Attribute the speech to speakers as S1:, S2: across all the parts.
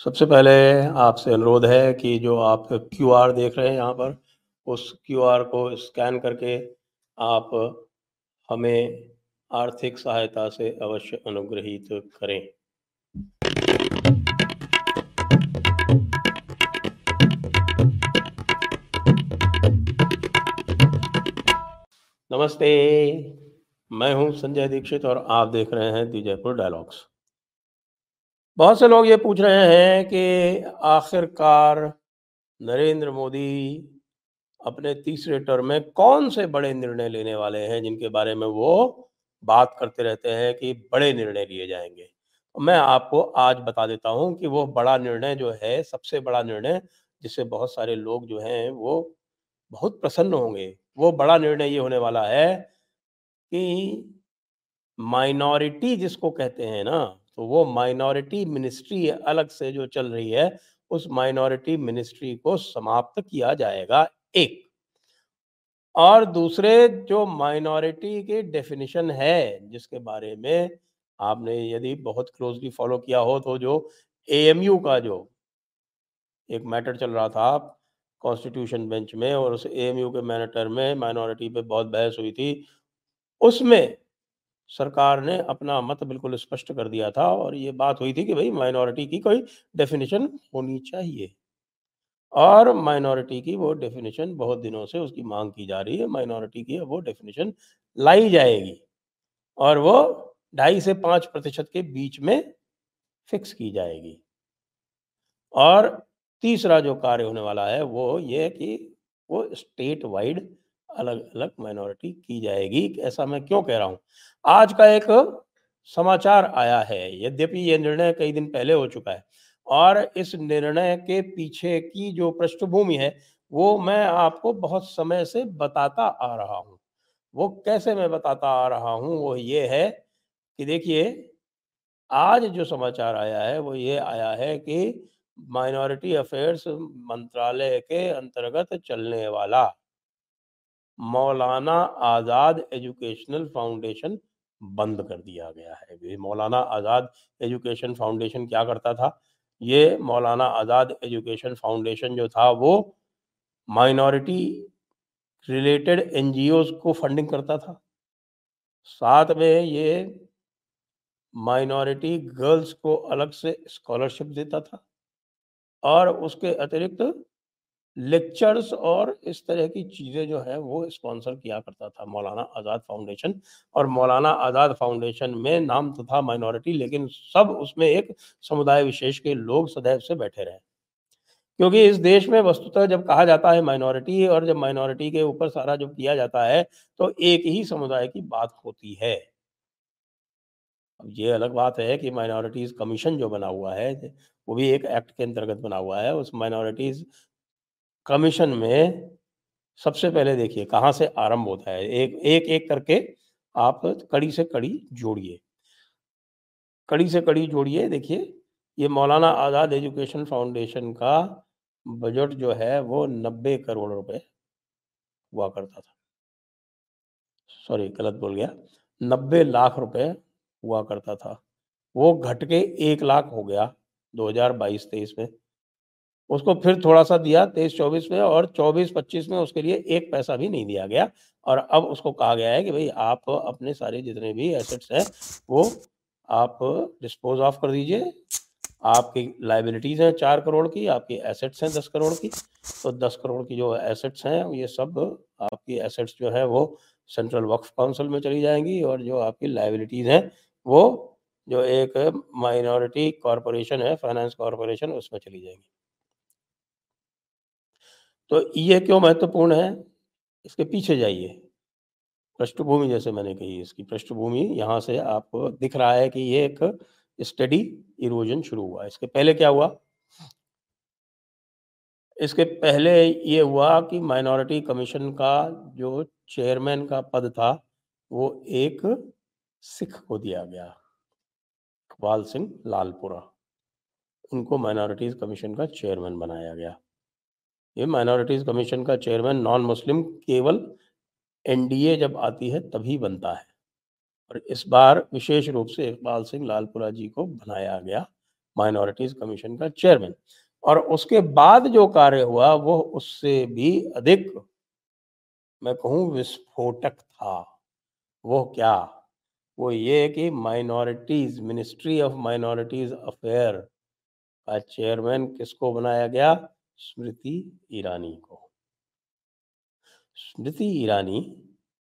S1: सबसे पहले आपसे अनुरोध है कि जो आप क्यू आर देख रहे हैं यहाँ पर, उस क्यू आर को स्कैन करके आप हमें आर्थिक सहायता से अवश्य अनुग्रहित करें। नमस्ते, मैं हूँ संजय दीक्षित और आप देख रहे हैं दी जयपुर डायलॉग्स। बहुत से लोग ये पूछ रहे हैं कि आखिरकार नरेंद्र मोदी अपने तीसरे टर्म में कौन से बड़े निर्णय लेने वाले हैं जिनके बारे में वो बात करते रहते हैं कि बड़े निर्णय लिए जाएँगे। तो मैं आपको आज बता देता हूँ कि वो बड़ा निर्णय जो है, सबसे बड़ा निर्णय, जिससे बहुत सारे लोग जो हैं वो बहुत प्रसन्न होंगे। वो बड़ा निर्णय ये होने वाला है कि माइनॉरिटी जिसको कहते हैं ना तो वो माइनॉरिटी मिनिस्ट्री अलग से जो चल रही है, उस माइनॉरिटी मिनिस्ट्री को समाप्त किया जाएगा एक। और दूसरे जो माइनॉरिटी के डेफिनेशन है, जिसके बारे में आपने यदि बहुत क्लोजली फॉलो किया हो तो जो एएमयू का जो एक मैटर चल रहा था कॉन्स्टिट्यूशन बेंच में, और उस एएमयू के मैटर में माइनॉरिटी पे बहुत बहस हुई थी, उसमें सरकार ने अपना मत बिल्कुल स्पष्ट कर दिया था और ये बात हुई थी कि भाई माइनॉरिटी की कोई डेफिनेशन होनी चाहिए। और माइनॉरिटी की वो डेफिनेशन बहुत दिनों से उसकी मांग की जा रही है, माइनॉरिटी की वो डेफिनेशन लाई जाएगी। और वो ढाई से पाँच प्रतिशत के बीच में फिक्स की जाएगी। और तीसरा जो कार्य होने वाला है वो ये कि वो स्टेट वाइड अलग अलग माइनॉरिटी की जाएगी। ऐसा मैं क्यों कह रहा हूँ? आज का एक समाचार आया है, यद्यपि यह निर्णय कई दिन पहले हो चुका है और इस निर्णय के पीछे की जो पृष्ठभूमि है, वो मैं आपको बहुत समय से बताता आ रहा हूँ। वो कैसे मैं बताता आ रहा हूँ, वो ये है कि देखिए, आज जो समाचार आया है, वो ये आया है कि माइनॉरिटी अफेयर्स मंत्रालय के अंतर्गत चलने वाला मौलाना आज़ाद एजुकेशनल फाउंडेशन बंद कर दिया गया है। मौलाना आज़ाद एजुकेशन फाउंडेशन क्या करता था? ये मौलाना आज़ाद एजुकेशन फाउंडेशन जो था, वो माइनॉरिटी रिलेटेड एन को फंडिंग करता था। साथ में ये माइनॉरिटी गर्ल्स को अलग से स्कॉलरशिप देता था और उसके अतिरिक्त लेक्चर्स और इस तरह की चीज़ें जो है, वो स्पॉन्सर किया करता था मौलाना आज़ाद फाउंडेशन और मौलाना आज़ाद फाउंडेशन में नाम तो था माइनॉरिटी लेकिन सब उसमें एक समुदाय विशेष के लोग सदैव से बैठे रहे। क्योंकि इस देश में वस्तुतः जब कहा जाता है माइनॉरिटी और जब माइनॉरिटी के ऊपर सारा जब किया जाता है तो एक ही समुदाय की बात होती है। अब ये अलग बात है कि माइनॉरिटीज़ कमीशन जो बना हुआ है, वो भी एक एक्ट के अंतर्गत बना हुआ है। उस माइनॉरिटीज़ कमीशन में सबसे पहले देखिए, कहाँ से आरंभ होता है? एक एक एक करके आप कड़ी से कड़ी जोड़िए। कड़ी से कड़ी जोड़िए, देखिए, ये मौलाना आज़ाद एजुकेशन फाउंडेशन का बजट जो है, वो नब्बे करोड़ रुपए हुआ करता था। सॉरी, गलत बोल गया। नब्बे लाख रुपए हुआ करता था। वो घट के एक लाख हो गया 2022-23 में। उसको फिर थोड़ा सा दिया तेईस, चौबीस में और चौबीस, पच्चीस में उसके लिए एक पैसा भी नहीं दिया गया। और अब उसको कहा गया है कि भाई आप अपने सारे जितने भी एसेट्स हैं, वो आप डिस्पोज ऑफ़ कर दीजिए। आपकी लाइबिलिटीज़ हैं चार करोड़ की, आपकी एसेट्स हैं दस करोड़ की। तो दस करोड़ की जो एसेट्स हैं, ये सब आपकी एसेट्स जो है वो सेंट्रल वक्फ काउंसिल में चली जाएँगी और जो आपकी लाइबिलिटीज़ हैं, वो जो एक माइनॉरिटी कॉरपोरेशन है फाइनेंस कॉरपोरेशन उसमें चली जाएँगी। तो ये क्यों महत्वपूर्ण है? इसके पीछे जाइए। पृष्ठभूमि जैसे मैंने कही, इसकी पृष्ठभूमि यहाँ से आपको दिख रहा है कि ये एक स्टडी इरोजन शुरू हुआ। इसके पहले क्या हुआ? इसके पहले ये हुआ कि माइनॉरिटी कमीशन का जो चेयरमैन का पद था, वो एक सिख को दिया गया, इकबाल सिंह लालपुरा। उनको माइनॉरिटीज कमीशन का चेयरमैन बनाया गया। ये माइनॉरिटीज़ कमीशन का चेयरमैन नॉन मुस्लिम केवल एनडीए जब आती है, तभी बनता है। और इस बार विशेष रूप से इकबाल सिंह लालपुरा जी को बनाया गया माइनॉरिटीज कमीशन का चेयरमैन और उसके बाद जो कार्य हुआ, वो उससे भी अधिक मैं कहूँ विस्फोटक था। वो क्या? वो ये कि minorities ministry of minorities affair का चेयरमैन किसको बनाया गया? स्मृति ईरानी को। स्मृति ईरानी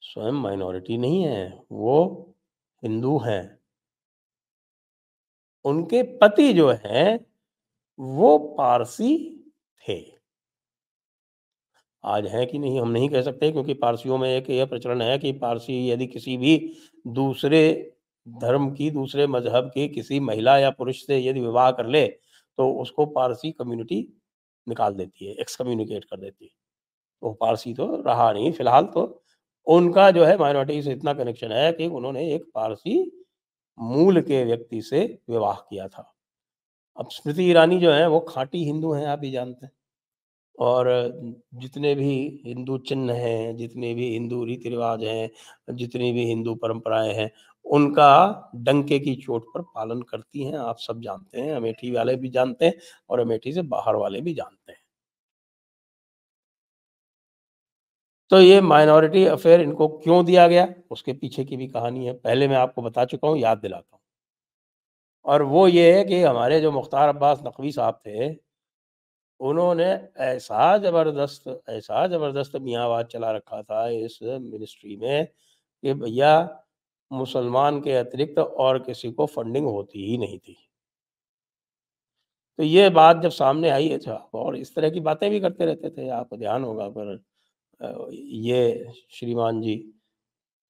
S1: स्वयं माइनॉरिटी नहीं है, वो हिंदू हैं। उनके पति जो हैं, वो पारसी थे। आज है कि नहीं, हम नहीं कह सकते, क्योंकि पारसियों में एक यह प्रचलन है कि पारसी यदि किसी भी दूसरे धर्म की, दूसरे मज़हब की किसी महिला या पुरुष से यदि विवाह कर ले तो उसको पारसी कम्युनिटी निकाल देती है एक्स कम्युनिकेट कर देती है। वो पारसी तो रहा नहीं, फ़िलहाल तो उनका जो है माइनॉरिटी से इतना कनेक्शन है कि उन्होंने एक पारसी मूल के व्यक्ति से विवाह किया था। अब स्मृति ईरानी जो है, वो खाटी हिंदू हैं, आप ही जानते हैं। और जितने भी हिंदू चिन्ह हैं, जितने भी हिंदू रीति रिवाज हैं, जितनी भी हिंदू परंपराएँ हैं उनका डंके की चोट पर पालन करती हैं। आप सब जानते हैं, अमेठी वाले भी जानते हैं और अमेठी से बाहर वाले भी जानते हैं। तो ये माइनॉरिटी अफेयर इनको क्यों दिया गया? उसके पीछे की भी कहानी है। पहले मैं आपको बता चुका हूँ, याद दिलाता हूँ। और वो ये है कि हमारे जो मुख्तार अब्बास नकवी साहब थे, उन्होंने ऐसा ज़बरदस्त ऐसा ज़बरदस्त मियावाद चला रखा था इस मिनिस्ट्री में कि भैया मुसलमान के अतिरिक्त और किसी को फंडिंग होती ही नहीं थी। तो ये बात जब सामने आई अच्छा और इस तरह की बातें भी करते रहते थे। आपको ध्यान होगा पर ये श्रीमान जी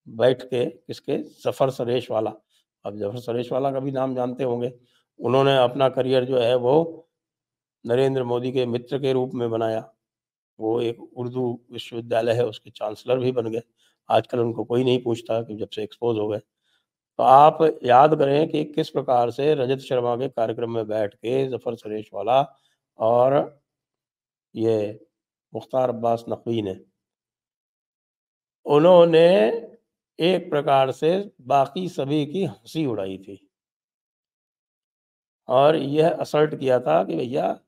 S1: बैठ के किसके? जफ़र सरेश वाला। अब जफ़र सरेश वाला का भी नाम जानते होंगे। उन्होंने अपना करियर जो है, वो नरेंद्र मोदी के मित्र के रूप में बनाया। वो एक उर्दू विश्वविद्यालय है, उसके चांसलर भी बन गए। आजकल उनको कोई नहीं पूछता कि जब से एक्सपोज हो गए। तो आप याद करें कि किस प्रकार से रजत शर्मा के कार्यक्रम में बैठ के जफ़र सरेश वाला और ये मुख्तार अब्बास नकवी ने, उन्होंने एक प्रकार से बाकी सभी की हँसी उड़ाई थी। और यह असर्ट किया था कि भैया,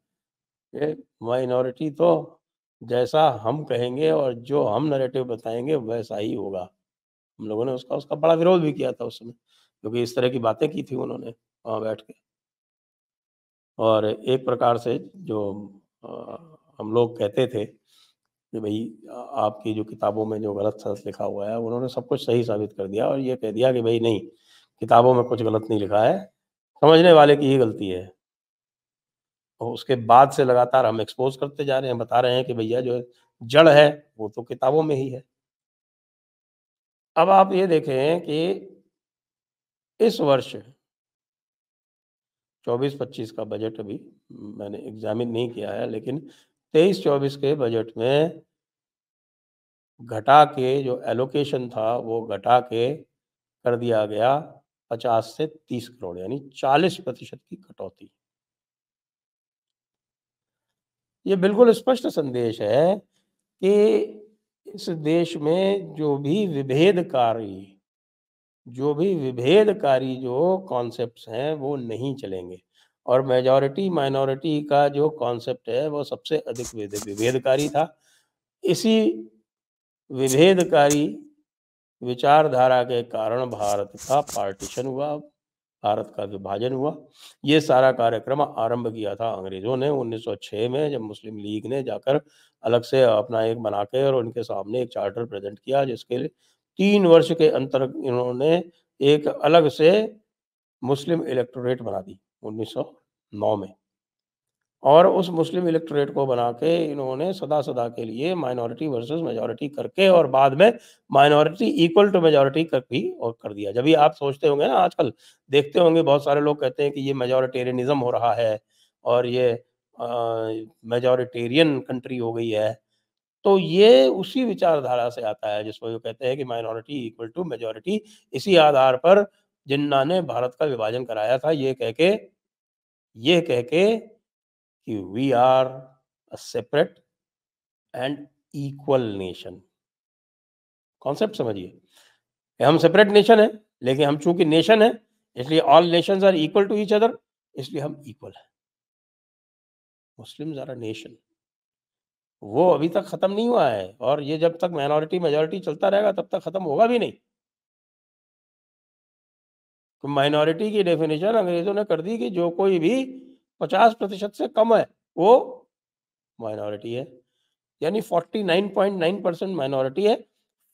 S1: ये माइनॉरिटी तो जैसा हम कहेंगे और जो हम नरेटिव बताएँगे वैसा ही होगा। हम लोगों ने उसका उसका बड़ा विरोध भी किया था उस समय क्योंकि इस तरह की बातें की थी उन्होंने वहाँ बैठ के। और एक प्रकार से जो आ, हम लोग कहते थे कि भाई आपकी जो किताबों में जो गलत सलत लिखा हुआ है उन्होंने सब कुछ सही साबित कर दिया और ये कह दिया कि भाई नहीं किताबों में कुछ गलत नहीं लिखा है समझने वाले की ही गलती है। और उसके बाद से लगातार हम एक्सपोज करते जा रहे हैं, बता रहे हैं कि भैया जो जड़ है, वो तो किताबों में ही है। अब आप ये देखें कि इस वर्ष 24-25 का बजट अभी मैंने एग्जामिन नहीं किया है, लेकिन तेईस चौबीस के बजट में घटा के जो एलोकेशन था, वो घटा के कर दिया गया पचास से तीस करोड़, यानी चालीस प्रतिशत की कटौती। ये बिल्कुल स्पष्ट संदेश है कि इस देश में जो भी विभेदकारी, जो भी विभेदकारी जो कॉन्सेप्ट्स हैं, वो नहीं चलेंगे। और मेजॉरिटी माइनॉरिटी का जो कॉन्सेप्ट है, वो सबसे अधिक विभेदकारी था। इसी विभेदकारी विचारधारा के कारण भारत का पार्टीशन हुआ। भारत का विभाजन हुआ। ये सारा कार्यक्रम आरंभ किया था अंग्रेज़ों ने 1906 में, जब मुस्लिम लीग ने जाकर अलग से अपना एक बना के और उनके सामने एक चार्टर प्रेजेंट किया, जिसके लिए तीन वर्ष के अंतर इन्होंने एक अलग से मुस्लिम इलेक्टोरेट बना दी 1909 में। और उस मुस्लिम इलेक्टोरेट को बना के इन्होंने सदा सदा के लिए माइनॉरिटी वर्सेस मेजॉरिटी करके और बाद में माइनॉरिटी इक्वल टू मेजॉरिटी कर भी और कर दिया। जब भी आप सोचते होंगे ना आजकल, देखते होंगे बहुत सारे लोग कहते हैं कि ये मेजॉरिटेरियनिज्म हो रहा है और ये मेजॉरिटेरियन कंट्री हो गई है। तो ये उसी विचारधारा से आता है जिसको वो कहते हैं कि माइनॉरिटी इक्वल टू मेजॉरिटी। इसी आधार पर जिन्ना ने भारत का विभाजन कराया था, ये कह के, ये कह के कि we are a separate and equal nation concept समझिए। हम सेपरेट नेशन है, लेकिन हम चूँकि नेशन है, इसलिए all nation are equal to each other इसलिए हम इक्वल हैं। मुस्लिम्स आर अ नेशन वो अभी तक खत्म नहीं हुआ है, और ये जब तक माइनॉरिटी मेजोरिटी चलता रहेगा, तब तक खत्म होगा भी नहीं। तो माइनॉरिटी की डेफिनेशन अंग्रेज़ों ने कर दी कि जो कोई भी 50 प्रतिशत से कम है, वो माइनॉरिटी है। यानी 49.9 परसेंट माइनॉरिटी है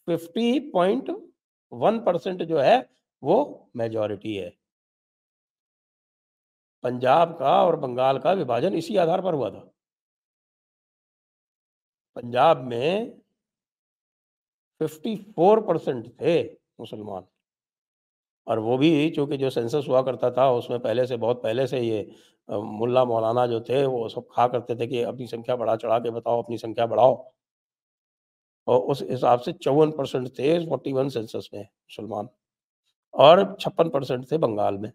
S1: 50.1 परसेंट जो है, वो मेजॉरिटी है। पंजाब का और बंगाल का विभाजन इसी आधार पर हुआ था। पंजाब में 54 परसेंट थे मुसलमान। और वो भी चूँकि जो सेंसस हुआ करता था, उसमें पहले से, बहुत पहले से ये मुल्ला मौलाना जो थे, वो सब कहा करते थे कि अपनी संख्या बढ़ा चढ़ा के बताओ, अपनी संख्या बढ़ाओ। और उस हिसाब से चौवन परसेंट थे फोर्टी वन सेंसस में मुसलमान और छप्पन परसेंट थे बंगाल में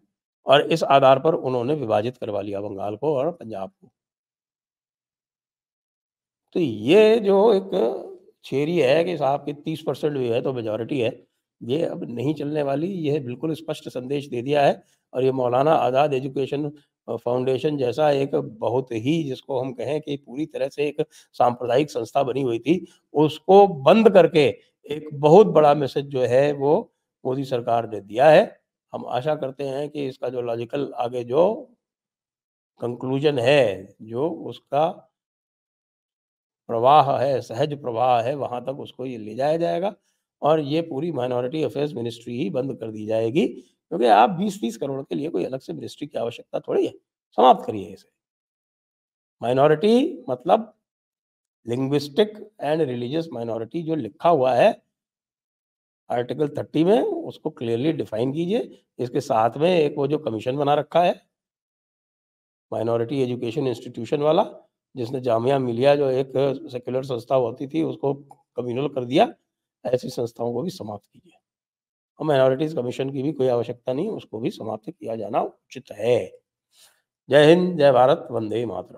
S1: और इस आधार पर उन्होंने विभाजित करवा लिया बंगाल को और पंजाब को। तो ये जो एक थेरी है कि साहब की तीस परसेंट भी है तो मेजोरिटी है। ये अब नहीं चलने वाली ये बिल्कुल स्पष्ट संदेश दे दिया है और ये मौलाना आज़ाद एजुकेशन फाउंडेशन जैसा एक बहुत ही जिसको हम कहें कि पूरी तरह से एक सांप्रदायिक संस्था बनी हुई थी, उसको बंद करके एक बहुत बड़ा मैसेज जो है वो मोदी सरकार ने दिया है। हम आशा करते हैं कि इसका जो लॉजिकल आगे जो कंक्लूजन है, जो उसका प्रवाह है, सहज प्रवाह है, वहाँ तक उसको ये ले जाया जाएगा। और ये पूरी माइनॉरिटी अफेयर्स मिनिस्ट्री ही बंद कर दी जाएगी, क्योंकि आप बीस तीस करोड़ के लिए कोई अलग से मिनिस्ट्री की आवश्यकता थोड़ी है। समाप्त करिए इसे। माइनॉरिटी मतलब लिंग्विस्टिक एंड रिलीजियस माइनॉरिटी जो लिखा हुआ है आर्टिकल थर्टी में उसको क्लियरली डिफाइन कीजिए। इसके साथ में एक वो जो कमीशन बना रखा है माइनॉरिटी एजुकेशन इंस्टीट्यूशन वाला, जिसने जामिया मिलिया जो एक सेक्युलर संस्था होती थी, उसको कम्युनल कर दिया। ऐसी संस्थाओं को भी समाप्त कीजिए। और माइनॉरिटीज कमीशन की भी कोई आवश्यकता नहीं, उसको भी समाप्त किया जाना उचित है। जय हिंद, जय भारत, वंदे मातरम।